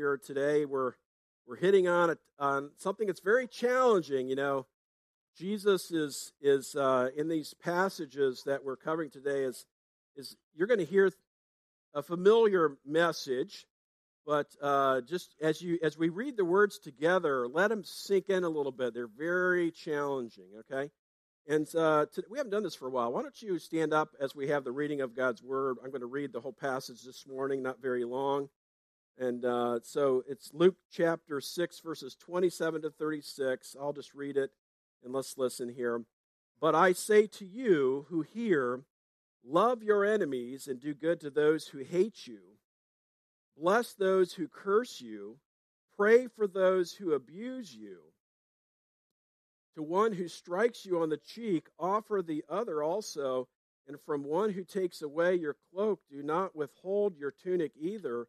here today. We're we're hitting on a, on something that's very challenging. You know, Jesus is is uh, in these passages that we're covering today is is you're going to hear a familiar message, but uh, just as you as we read the words together, let them sink in a little bit. They're very challenging. Okay, and uh, to, we haven't done this for a while. Why don't you stand up as we have the reading of God's word? I'm going to read the whole passage this morning, not very long. And uh, so it's Luke chapter 6, verses 27 to 36. I'll just read it and let's listen here. But I say to you who hear, love your enemies and do good to those who hate you. Bless those who curse you. Pray for those who abuse you. To one who strikes you on the cheek, offer the other also. And from one who takes away your cloak, do not withhold your tunic either.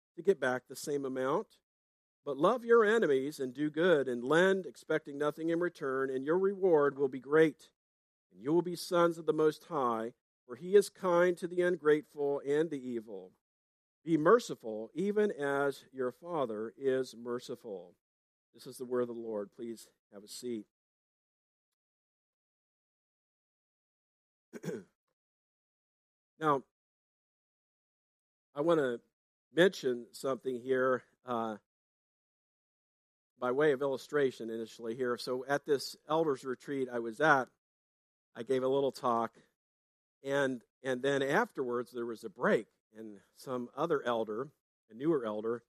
to get back the same amount. But love your enemies and do good and lend, expecting nothing in return, and your reward will be great. And you will be sons of the Most High, for he is kind to the ungrateful and the evil. Be merciful, even as your Father is merciful. This is the word of the Lord. Please have a seat. now, I want to mention something here uh, by way of illustration initially here. So, at this elders retreat I was at, I gave a little talk, and and then afterwards there was a break and some other elder, a newer elder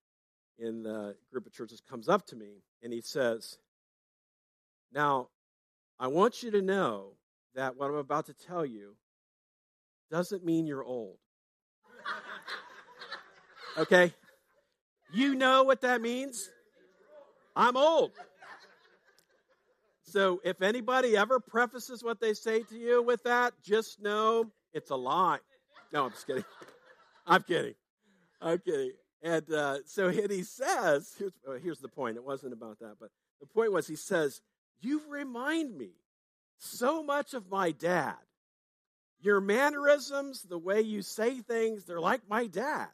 in the group of churches, comes up to me and he says, Now, I want you to know that what I'm about to tell you doesn't mean you're old. Okay? You know what that means? I'm old. So if anybody ever prefaces what they say to you with that, just know it's a lie. No, I'm just kidding. I'm kidding. I'm kidding. And uh, so and he says, here's, here's the point. It wasn't about that, but the point was he says, You remind me so much of my dad. Your mannerisms, the way you say things, they're like my dad.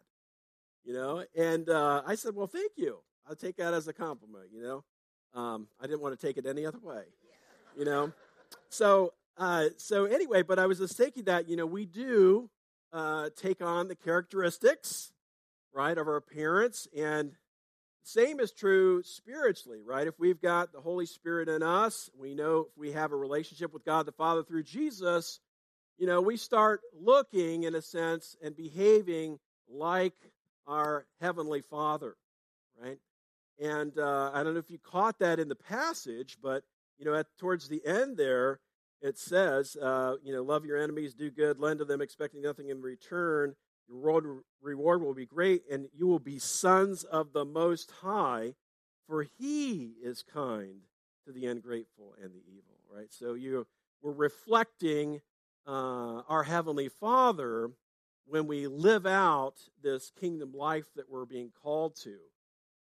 You know? And uh, I said, Well, thank you. I'll take that as a compliment, you know? Um, I didn't want to take it any other way, you know? So, uh, so anyway, but I was just thinking that, you know, we do uh, take on the characteristics, right, of our parents. And same is true spiritually, right? If we've got the Holy Spirit in us, we know if we have a relationship with God the Father through Jesus, you know, we start looking, in a sense, and behaving like our Heavenly Father, right? And uh, I don't know if you caught that in the passage, but, you know, at, towards the end there, it says, uh, you know, love your enemies, do good, lend to them, expecting nothing in return. Your reward will be great, and you will be sons of the Most High, for He is kind to the ungrateful and the evil. Right. So you we're reflecting uh, our heavenly Father when we live out this kingdom life that we're being called to,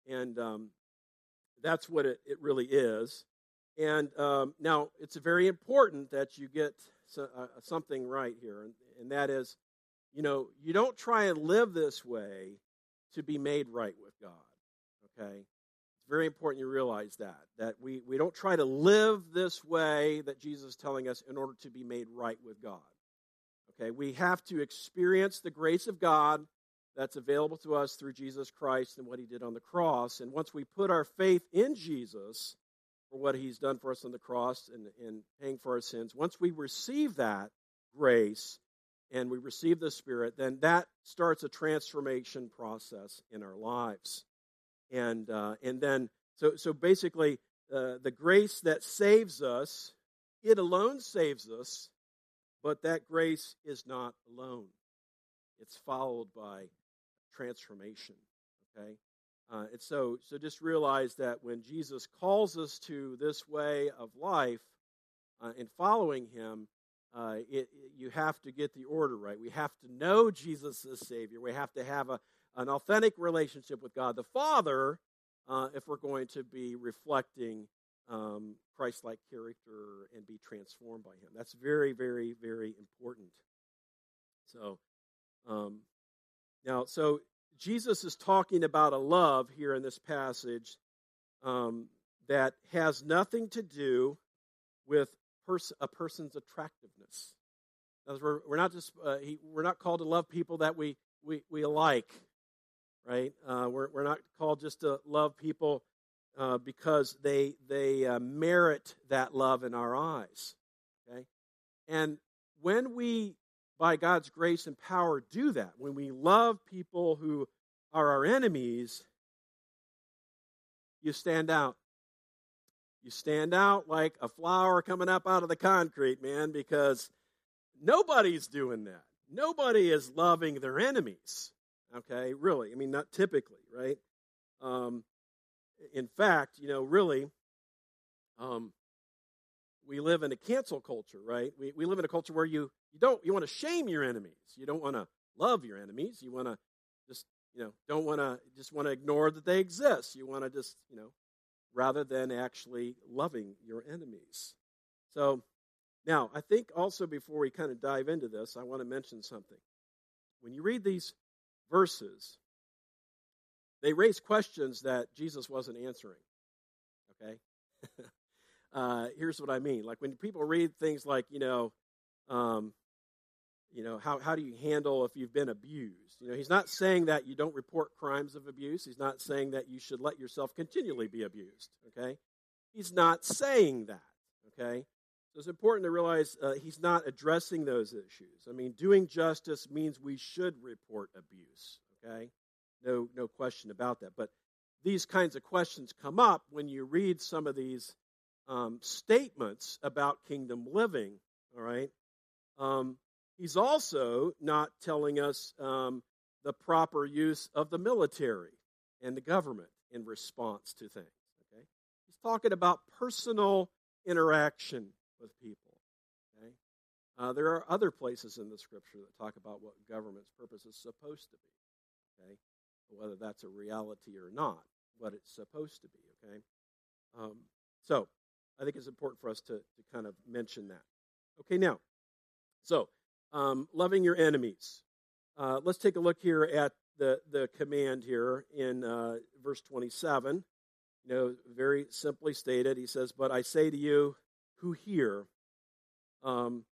and um, that's what it, it really is. And um, now it's very important that you get so, uh, something right here, and, and that is, you know, you don't try and live this way to be made right with God. Okay? It's very important you realize that. That we, we don't try to live this way that Jesus is telling us in order to be made right with God. Okay? We have to experience the grace of God that's available to us through Jesus Christ and what he did on the cross. And once we put our faith in Jesus, for what he's done for us on the cross and, and paying for our sins, once we receive that grace and we receive the Spirit, then that starts a transformation process in our lives. And, uh, and then, so, so basically, uh, the grace that saves us, it alone saves us, but that grace is not alone. It's followed by transformation. Okay? Uh, and so, so just realize that when Jesus calls us to this way of life uh, in following Him, uh, it, it, you have to get the order right. We have to know Jesus as Savior. We have to have a, an authentic relationship with God the Father uh, if we're going to be reflecting um, Christ like character and be transformed by Him. That's very, very, very important. So, um, now, so Jesus is talking about a love here in this passage um, that has nothing to do with pers- a person's attractiveness. We're, we're not just uh, he, we're not called to love people that we we, we like, right? Uh, we're we're not called just to love people uh, because they they uh, merit that love in our eyes. Okay, and when we by God's grace and power, do that. When we love people who are our enemies, you stand out. You stand out like a flower coming up out of the concrete, man, because nobody's doing that. Nobody is loving their enemies. Okay, really. I mean, not typically, right? Um, in fact, you know, really, um, we live in a cancel culture, right? We, we live in a culture where you you don't you want to shame your enemies. You don't want to love your enemies. You want to just you know don't want to just want to ignore that they exist. You want to just you know rather than actually loving your enemies. So now I think also before we kind of dive into this, I want to mention something. When you read these verses, they raise questions that Jesus wasn't answering. Okay. uh, here's what I mean. Like when people read things like, you know, um, you know, how, how do you handle if you've been abused? You know, he's not saying that you don't report crimes of abuse. He's not saying that you should let yourself continually be abused, okay? He's not saying that, okay? So it's important to realize uh, he's not addressing those issues. I mean, doing justice means we should report abuse, okay? No, no question about that. But these kinds of questions come up when you read some of these um, statements about kingdom living, all right? Um, He's also not telling us um, the proper use of the military and the government in response to things. Okay, he's talking about personal interaction with people. Okay, uh, there are other places in the scripture that talk about what government's purpose is supposed to be. Okay, whether that's a reality or not, what it's supposed to be. Okay, um, so I think it's important for us to, to kind of mention that. Okay, now, so um, loving your enemies. Uh, let's take a look here at the, the command here in uh, verse 27. You know, very simply stated, he says, But I say to you who hear. Um,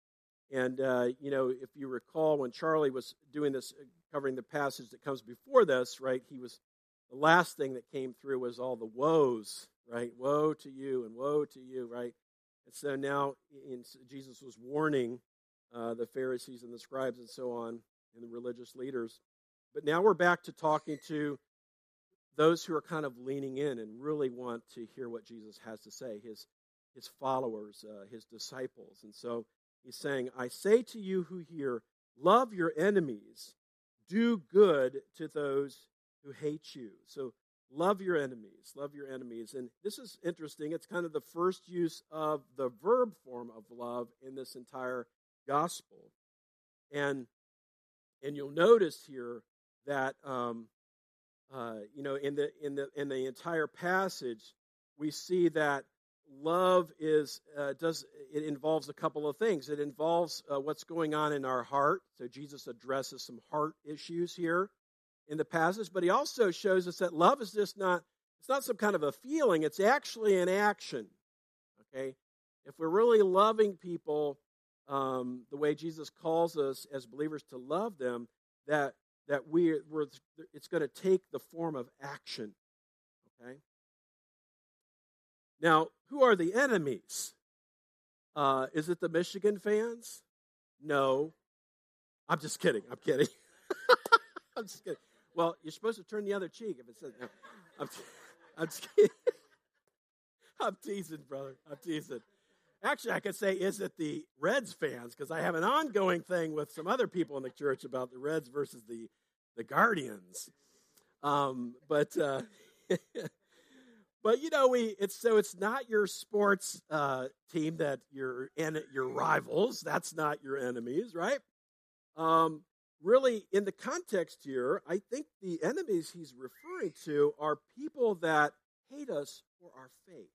and, uh, you know, if you recall when Charlie was doing this, covering the passage that comes before this, right, he was, the last thing that came through was all the woes, right? Woe to you and woe to you, right? And so now in, Jesus was warning uh, the Pharisees and the scribes and so on, and the religious leaders. But now we're back to talking to those who are kind of leaning in and really want to hear what Jesus has to say, his, his followers, uh, his disciples. And so he's saying, I say to you who hear, love your enemies, do good to those who hate you. So love your enemies, love your enemies. And this is interesting. It's kind of the first use of the verb form of love in this entire gospel. And and you'll notice here that um, uh, you know in the in the in the entire passage we see that love is uh, does it involves a couple of things. It involves uh, what's going on in our heart. So Jesus addresses some heart issues here in the passage, but he also shows us that love is just not it's not some kind of a feeling. It's actually an action. Okay, if we're really loving people um, the way Jesus calls us as believers to love them, that that we we're, it's going to take the form of action. Okay. Now, who are the enemies? Uh, is it the Michigan fans? No. I'm just kidding. I'm kidding. I'm just kidding. Well, you're supposed to turn the other cheek if it says. No. I'm, I'm just kidding. I'm teasing, brother. I'm teasing. Actually, I could say, is it the Reds fans? Because I have an ongoing thing with some other people in the church about the Reds versus the, the Guardians. Um, but uh, but you know, we it's so it's not your sports uh, team that you're and your rivals. That's not your enemies, right? Um, really, in the context here, I think the enemies he's referring to are people that hate us for our faith.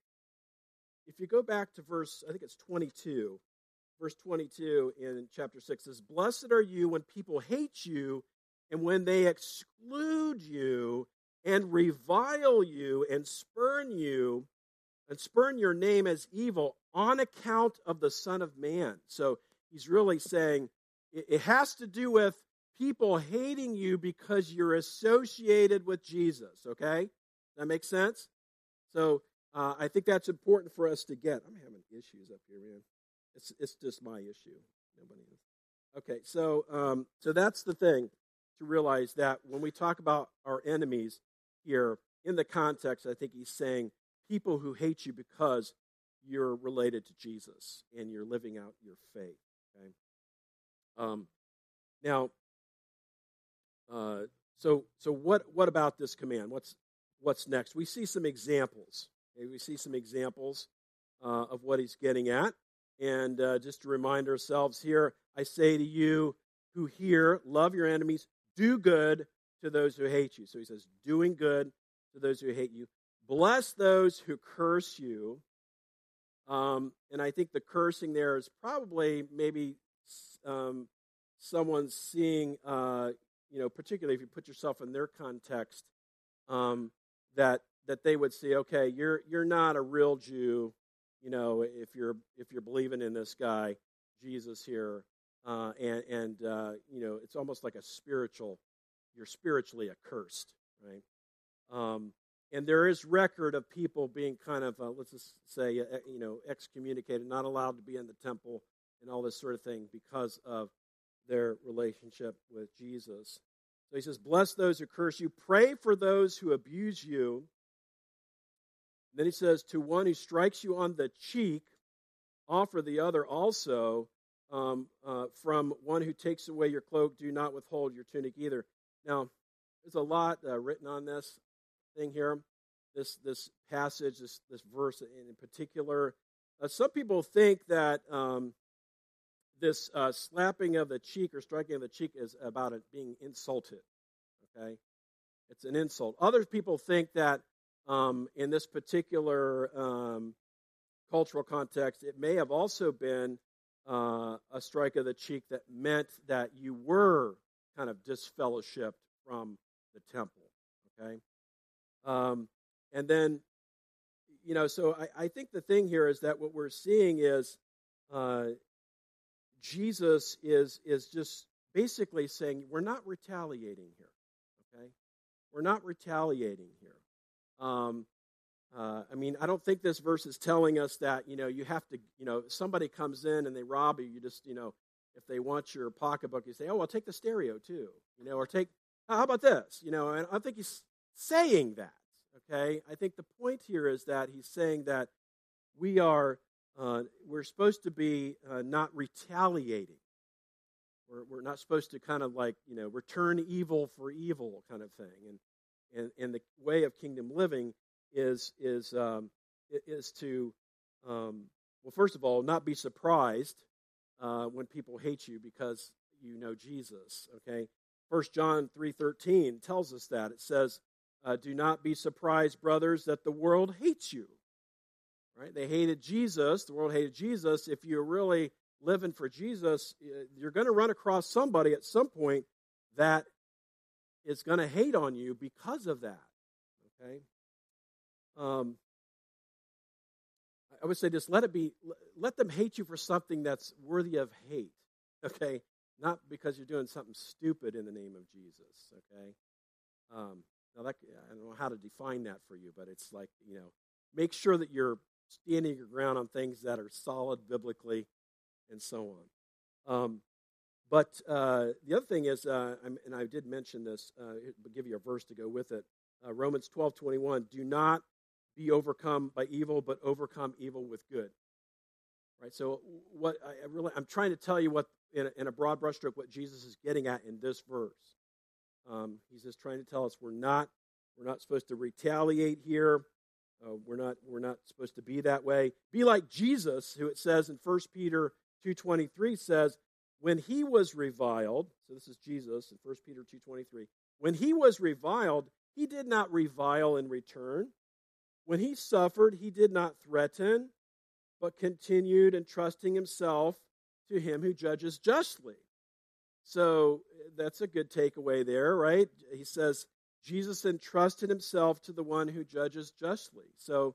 If you go back to verse, I think it's 22, verse 22 in chapter 6 says, Blessed are you when people hate you and when they exclude you and revile you and spurn you and spurn your name as evil on account of the Son of Man. So he's really saying it has to do with people hating you because you're associated with Jesus, okay? That makes sense? So uh, I think that's important for us to get. I'm having issues up here, man. It's, it's just my issue. Nobody is. Okay, so um, so that's the thing to realize that when we talk about our enemies here in the context, I think he's saying people who hate you because you're related to Jesus and you're living out your faith. Okay. Um, now, uh, so so what what about this command? What's what's next? We see some examples. Okay? We see some examples uh, of what he's getting at, and uh, just to remind ourselves here, I say to you who hear, love your enemies, do good to those who hate you. So he says, doing good to those who hate you. Bless those who curse you. Um, and I think the cursing there is probably maybe um, someone seeing, uh, you know, particularly if you put yourself in their context, um, that that they would see, okay, you're you're not a real Jew, you know, if you're if you're believing in this guy Jesus here, uh, and and uh, you know, it's almost like a spiritual, you're spiritually accursed, right? Um, and there is record of people being kind of, uh, let's just say, uh, you know, excommunicated, not allowed to be in the temple, and all this sort of thing because of their relationship with Jesus. So he says, Bless those who curse you, pray for those who abuse you. And then he says, To one who strikes you on the cheek, offer the other also. Um, uh, from one who takes away your cloak, do not withhold your tunic either. Now, there's a lot uh, written on this thing here, this this passage, this this verse in particular. Uh, some people think that um, this uh, slapping of the cheek or striking of the cheek is about it being insulted. Okay, it's an insult. Other people think that um, in this particular um, cultural context, it may have also been uh, a strike of the cheek that meant that you were kind of disfellowshipped from the temple. Okay, um, and then, you know, so I, I, think the thing here is that what we're seeing is uh, Jesus is is just basically saying we're not retaliating here. Okay, we're not retaliating here. Um, uh, I mean, I don't think this verse is telling us that you know you have to you know somebody comes in and they rob you. You just you know if they want your pocketbook, you say, oh well, take the stereo too, you know, or take how about this, you know. And I think he's saying that. Okay, I think the point here is that he's saying that we are uh, we're supposed to be uh, not retaliating. We're, we're not supposed to kind of like you know return evil for evil kind of thing. And and and the way of kingdom living is is um, is to um, well, first of all, not be surprised uh, when people hate you because you know Jesus. Okay, First John three thirteen tells us that it says uh, do not be surprised, brothers, that the world hates you. Right? They hated Jesus. The world hated Jesus. If you're really living for Jesus, you're going to run across somebody at some point that is going to hate on you because of that. Okay? Um, I would say just let it be, let them hate you for something that's worthy of hate. Okay? Not because you're doing something stupid in the name of Jesus. Okay? Um, now, that, I don't know how to define that for you, but it's like, you know, make sure that you're standing your ground on things that are solid biblically and so on. Um, but uh, the other thing is, uh, and I did mention this, uh, give you a verse to go with it. Uh, Romans 12 21, do not be overcome by evil, but overcome evil with good. Right? So, what I really, I'm trying to tell you what, in a, in a broad brushstroke, what Jesus is getting at in this verse. Um, he's just trying to tell us we're not we're not supposed to retaliate here. Uh, we're not we're not supposed to be that way. Be like Jesus, who it says in 1 Peter 2:23 says, when he was reviled, so this is Jesus in 1 Peter 2:23. When he was reviled, he did not revile in return. When he suffered, he did not threaten, but continued entrusting himself to him who judges justly. So that's a good takeaway there, right? He says, Jesus entrusted himself to the one who judges justly. So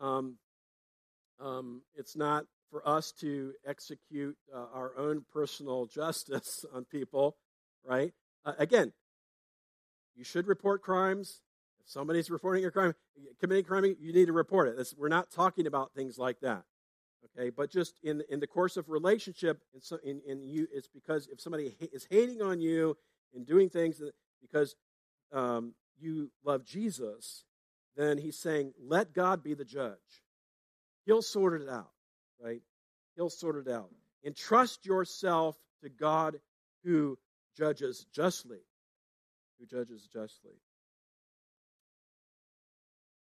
um, um, it's not for us to execute uh, our own personal justice on people, right? Uh, again, you should report crimes. If somebody's reporting a crime, committing a crime, you need to report it. This, we're not talking about things like that, okay? But just in in the course of relationship, in, in, in you, it's because if somebody is hating on you and doing things because um, you love Jesus, then he's saying, let God be the judge. He'll sort it out, right? He'll sort it out. Entrust yourself to God who judges justly. Who judges justly.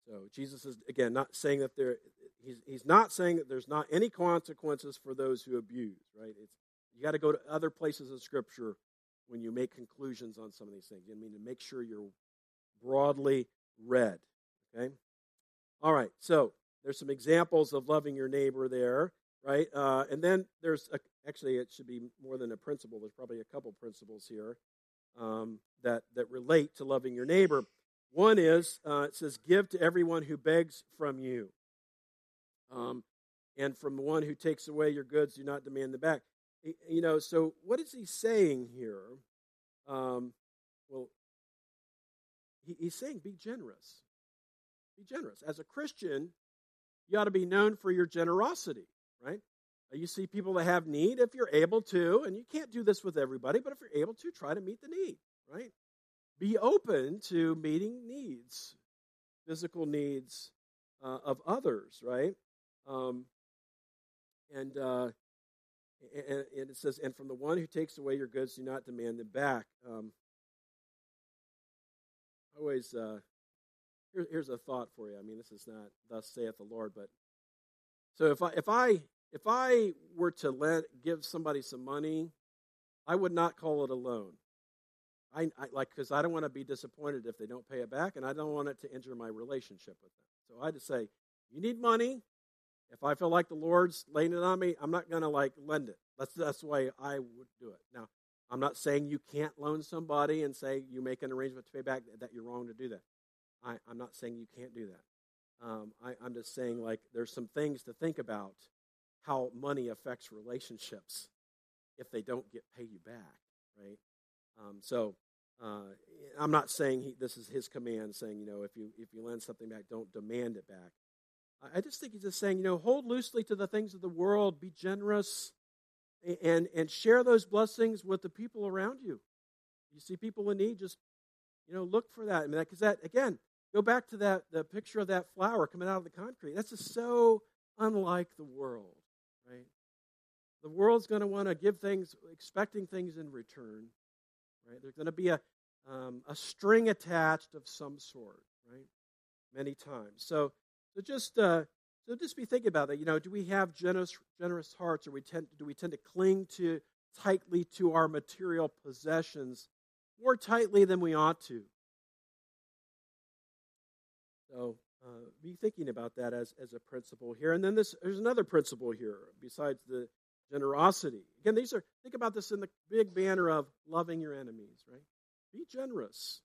So Jesus is again not saying that there he's he's not saying that there's not any consequences for those who abuse, right? It's you got to go to other places of scripture when you make conclusions on some of these things. I mean to make sure you're broadly read. Okay? All right, so there's some examples of loving your neighbor there, right? Uh, and then there's a, actually it should be more than a principle. There's probably a couple principles here um, that that relate to loving your neighbor. One is uh, it says, "Give to everyone who begs from you." Um, and from the one who takes away your goods, do not demand them back. You know, so what is he saying here? Um, well, he, he's saying be generous. Be generous. As a Christian, you ought to be known for your generosity, right? You see people that have need, if you're able to, and you can't do this with everybody, but if you're able to, try to meet the need, right? Be open to meeting needs, physical needs uh, of others, right? Um, and, uh, and, and, it says, and from the one who takes away your goods, do not demand them back. Um, always, uh, here, here's a thought for you. I mean, this is not thus saith the Lord, but so if I if I if I were to let give somebody some money, I would not call it a loan. I, I like because I don't want to be disappointed if they don't pay it back, and I don't want it to injure my relationship with them. So I just say, you need money. If I feel like the Lord's laying it on me, I'm not going to like lend it. That's that's the way I would do it. Now, I'm not saying you can't loan somebody and say you make an arrangement to pay back that you're wrong to do that. I, am not saying you can't do that. Um, I, I'm just saying like there's some things to think about how money affects relationships if they don't get pay you back, right? Um, so uh, I'm not saying he, this is his command, saying you know if you if you lend something back, don't demand it back. I just think he's just saying you know hold loosely to the things of the world, be generous, and and share those blessings with the people around you. You see people in need, just you know look for that. I mean, because that again, go back to that the picture of that flower coming out of the concrete. That's just so unlike the world right? The world's going to want to give things, expecting things in return, right? There's going to be a, um, a string attached of some sort, right? Many times. So, so just uh, so just be thinking about that. You know, do we have generous generous hearts, or we tend do we tend to cling to tightly to our material possessions more tightly than we ought to? So uh, be thinking about that as, as a principle here. And then this, there's another principle here besides the generosity. Again, these are, think about this in the big banner of loving your enemies, right? Be generous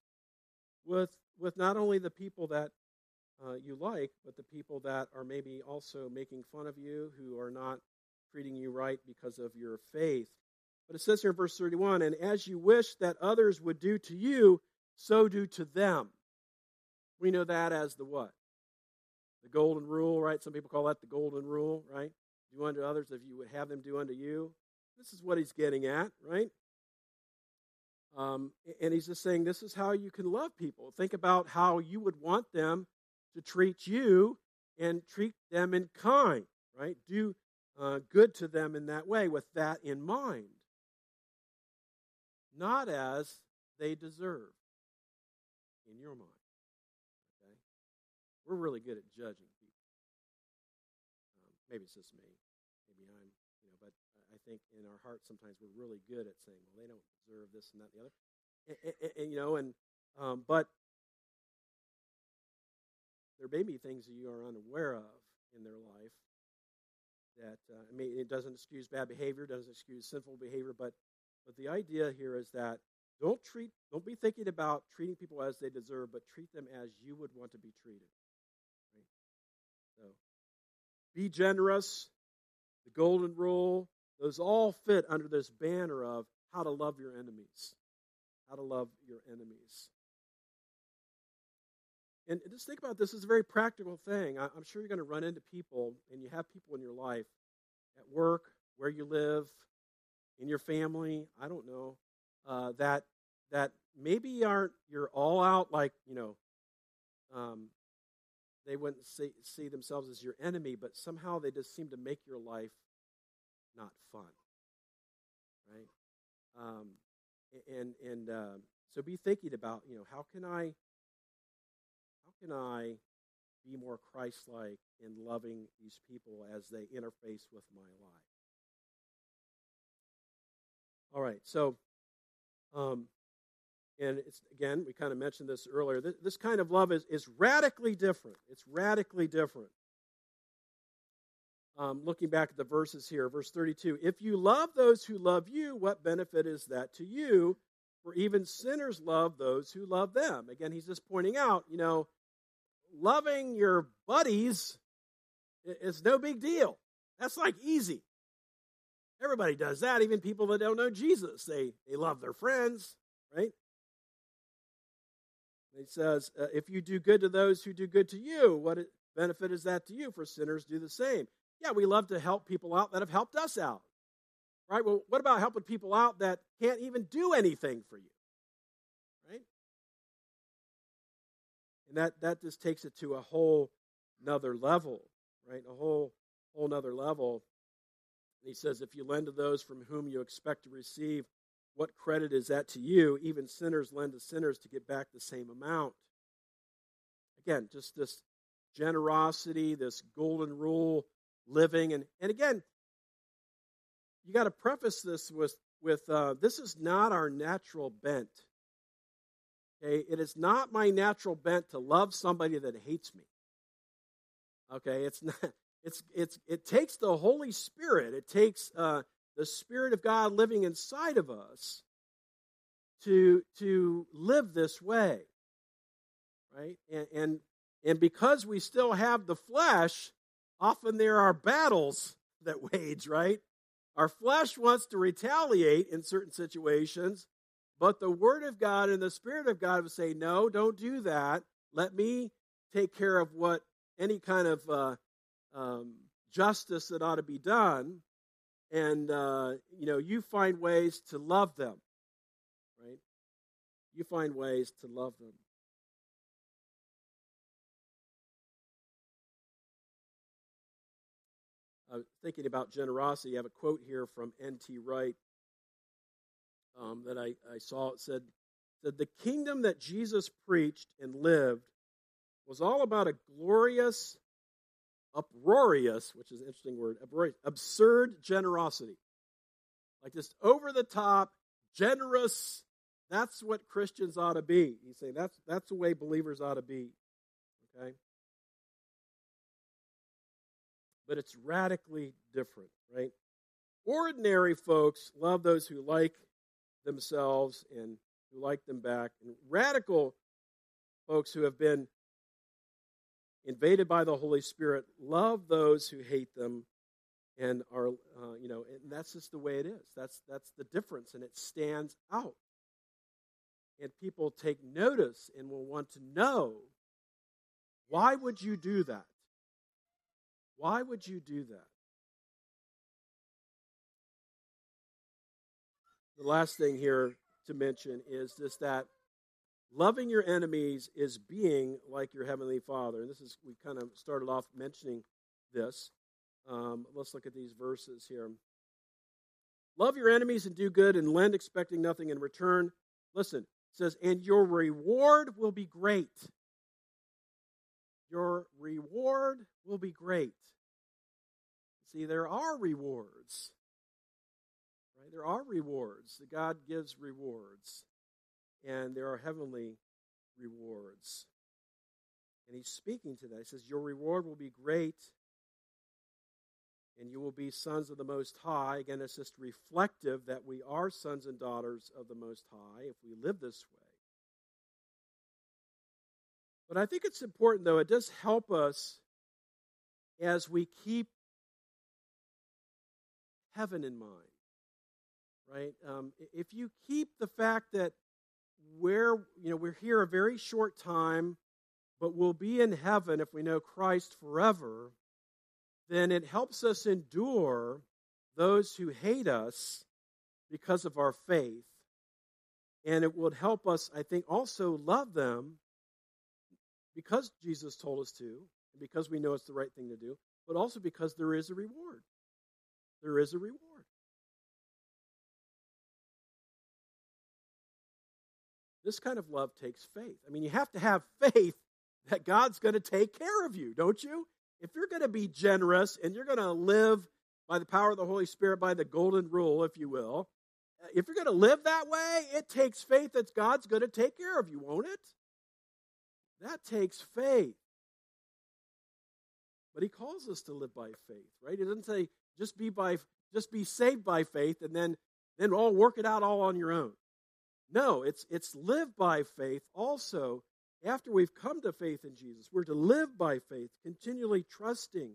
with, with not only the people that uh, you like, but the people that are maybe also making fun of you, who are not treating you right because of your faith. But it says here in verse 31 and as you wish that others would do to you, so do to them. We know that as the what? The golden rule, right? Some people call that the golden rule, right? Do unto others if you would have them do unto you. This is what he's getting at, right? Um, and he's just saying this is how you can love people. Think about how you would want them to treat you and treat them in kind, right? Do uh, good to them in that way with that in mind. Not as they deserve in your mind. Okay? we're really good at judging people. Um, maybe it's just me. Maybe I'm, you know, but I think in our hearts sometimes we're really good at saying, well, they don't deserve this and that and the other. And, and, and you know, and um, but there may be things that you are unaware of in their life that uh, I mean it doesn't excuse bad behavior, doesn't excuse sinful behavior, but but the idea here is that don't treat don't be thinking about treating people as they deserve, but treat them as you would want to be treated. Right? So be generous, the golden rule, those all fit under this banner of how to love your enemies. How to love your enemies. And just think about this as a very practical thing. I'm sure you're going to run into people, and you have people in your life at work, where you live, in your family, I don't know, uh, that that maybe aren't you're all out like you know, um, they wouldn't see, see themselves as your enemy, but somehow they just seem to make your life not fun, right? Um, and and uh, so be thinking about you know how can I how can I be more Christ like in loving these people as they interface with my life? All right, so, um, and it's again, we kind of mentioned this earlier. This, this kind of love is, is radically different. It's radically different. Um, looking back at the verses here, verse 32 If you love those who love you, what benefit is that to you? For even sinners love those who love them. Again, he's just pointing out, you know, loving your buddies is no big deal. That's like easy. Everybody does that, even people that don't know Jesus. They, they love their friends, right? He says, uh, if you do good to those who do good to you, what benefit is that to you? For sinners do the same. Yeah, we love to help people out that have helped us out. Right? Well, what about helping people out that can't even do anything for you? Right? And that, that just takes it to a whole another level, right? A whole whole nother level. And he says, if you lend to those from whom you expect to receive, what credit is that to you? Even sinners lend to sinners to get back the same amount. Again, just this generosity, this golden rule living. And, and again, you got to preface this with, with uh, this is not our natural bent. Okay, it is not my natural bent to love somebody that hates me. Okay, it's not. It's it's it takes the Holy Spirit. It takes uh, the Spirit of God living inside of us to to live this way, right? And and and because we still have the flesh, often there are battles that wage, right? Our flesh wants to retaliate in certain situations, but the Word of God and the Spirit of God would say, no, don't do that. Let me take care of what any kind of uh, um, justice that ought to be done. And, uh, you know, you find ways to love them, right? You find ways to love them. Uh, thinking about generosity, I have a quote here from N.T. Wright um, that I, I saw. It said, that the kingdom that Jesus preached and lived was all about a glorious, uproarious, which is an interesting word, absurd generosity. Like this over the top, generous. That's what Christians ought to be. He's saying that's that's the way believers ought to be. Okay? But it's radically different, right? Ordinary folks love those who like themselves and who like them back. And radical folks who have been invaded by the Holy Spirit love those who hate them and are, uh, you know, and that's just the way it is. That's, that's the difference, and it stands out. And people take notice and will want to know why would you do that? Why would you do that? The last thing here to mention is this that loving your enemies is being like your heavenly Father. And this is we kind of started off mentioning this. Um, let's look at these verses here. Love your enemies and do good and lend expecting nothing in return. Listen, it says, and your reward will be great. Your reward will be great. See, there are rewards. Right? There are rewards. God gives rewards. And there are heavenly rewards. And he's speaking to that. He says, Your reward will be great, and you will be sons of the Most High. Again, it's just reflective that we are sons and daughters of the Most High if we live this way. But I think it's important, though, it does help us as we keep heaven in mind, right? Um, if you keep the fact that we're, you know, we're here a very short time, but we'll be in heaven if we know Christ forever, then it helps us endure those who hate us because of our faith. And it would help us, I think, also love them because Jesus told us to, and because we know it's the right thing to do, but also because there is a reward. There is a reward. This kind of love takes faith. I mean, you have to have faith that God's going to take care of you, don't you? If you're going to be generous and you're going to live by the power of the Holy Spirit, by the golden rule, if you will, if you're going to live that way, it takes faith that God's going to take care of you, won't it? That takes faith. But he calls us to live by faith, right? He doesn't say just be by just be saved by faith and then then all work it out all on your own. No, it's it's live by faith also after we've come to faith in Jesus, we're to live by faith, continually trusting.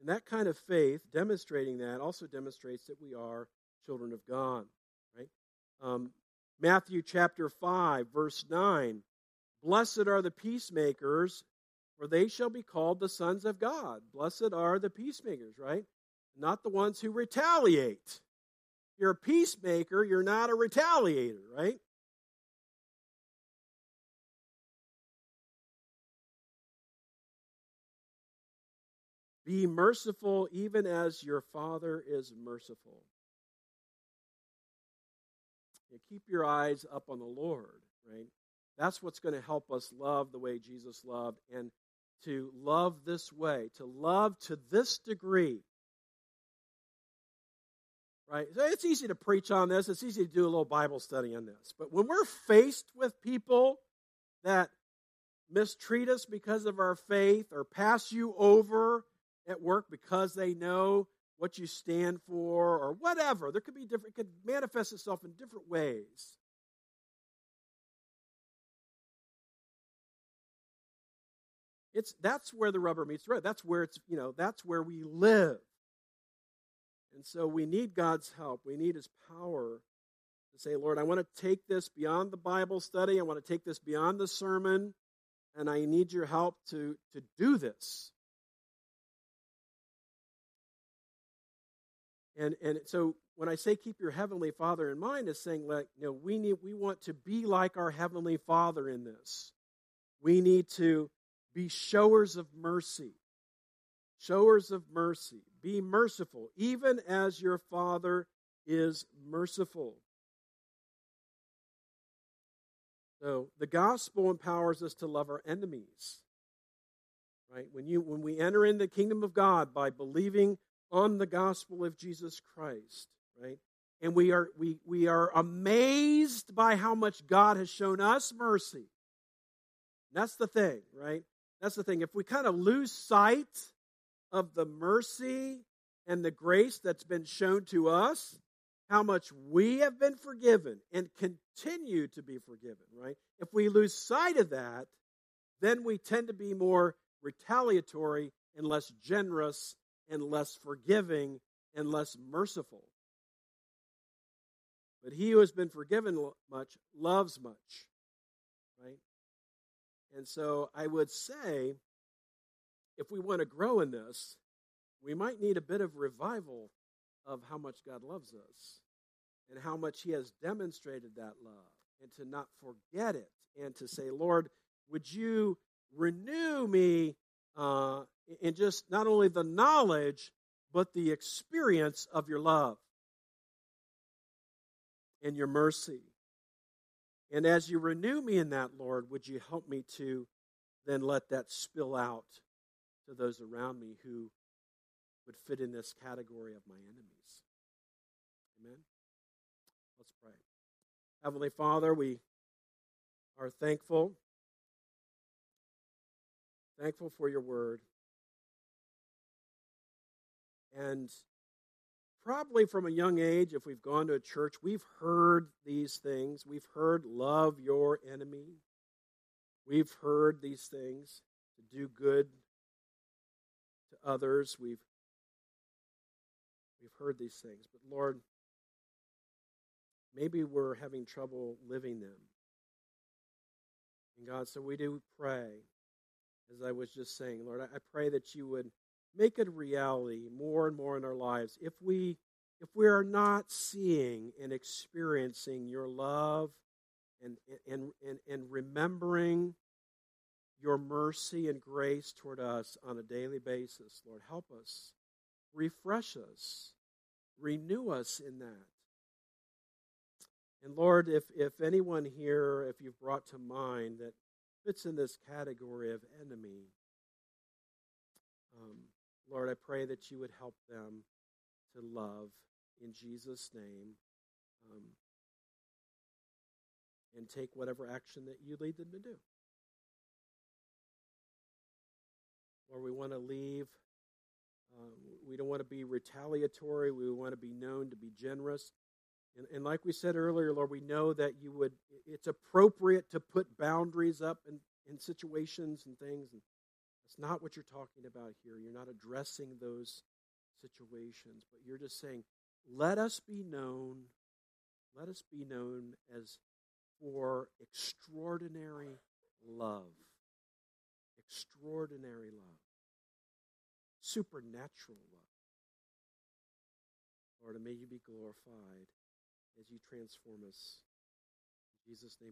And that kind of faith, demonstrating that, also demonstrates that we are children of God. Right? Um, Matthew chapter 5, verse 9. Blessed are the peacemakers, for they shall be called the sons of God. Blessed are the peacemakers, right? Not the ones who retaliate. You're a peacemaker, you're not a retaliator, right? Be merciful even as your Father is merciful. You keep your eyes up on the Lord, right? That's what's going to help us love the way Jesus loved and to love this way, to love to this degree right? So it's easy to preach on this. It's easy to do a little Bible study on this. But when we're faced with people that mistreat us because of our faith or pass you over at work because they know what you stand for or whatever, there could be different, it could manifest itself in different ways. It's that's where the rubber meets the road. That's where it's, you know, that's where we live. And so we need God's help. We need His power to say, Lord, I want to take this beyond the Bible study. I want to take this beyond the sermon. And I need your help to, to do this. And, and so when I say keep your heavenly Father in mind, is saying like you know we need we want to be like our heavenly Father in this. We need to be showers of mercy showers of mercy. Be merciful, even as your Father is merciful. So the gospel empowers us to love our enemies. Right? When you when we enter in the kingdom of God by believing on the gospel of Jesus Christ, right? And we are we we are amazed by how much God has shown us mercy. That's the thing, right? That's the thing. If we kind of lose sight of the mercy and the grace that's been shown to us, how much we have been forgiven and continue to be forgiven, right? If we lose sight of that, then we tend to be more retaliatory and less generous and less forgiving and less merciful. But he who has been forgiven much loves much, right? And so I would say if we want to grow in this, we might need a bit of revival of how much God loves us and how much He has demonstrated that love, and to not forget it, and to say, Lord, would you renew me uh, in just not only the knowledge, but the experience of your love and your mercy. And as you renew me in that, Lord, would you help me to then let that spill out to those around me who would fit in this category of my enemies? Amen. Let's pray. Heavenly Father, we are thankful. Thankful for your word. And probably from a young age, if we've gone to a church, we've heard these things. We've heard, love your enemy. We've heard these things to do good to others. We've we've heard these things, but Lord, maybe we're having trouble living them. And God, so we do pray, as I was just saying, Lord, I pray that you would make it a reality more and more in our lives. If we if we are not seeing and experiencing your love and and and, and remembering your mercy and grace toward us on a daily basis lord help us refresh us renew us in that. And lord if if anyone here if you've brought to mind that fits in this category of enemy um, Lord, I pray that you would help them to love in Jesus' name um, and take whatever action that you lead them to do. Lord, we want to leave. Um, we don't want to be retaliatory. We want to be known to be generous. And, and, like we said earlier, Lord, we know that you would, it's appropriate to put boundaries up in, in situations and things. And that's not what you're talking about here. You're not addressing those situations, but you're just saying, let us be known, let us be known as for extraordinary love. Extraordinary love. Supernatural love. Lord, and may you be glorified as you transform us. In Jesus' name.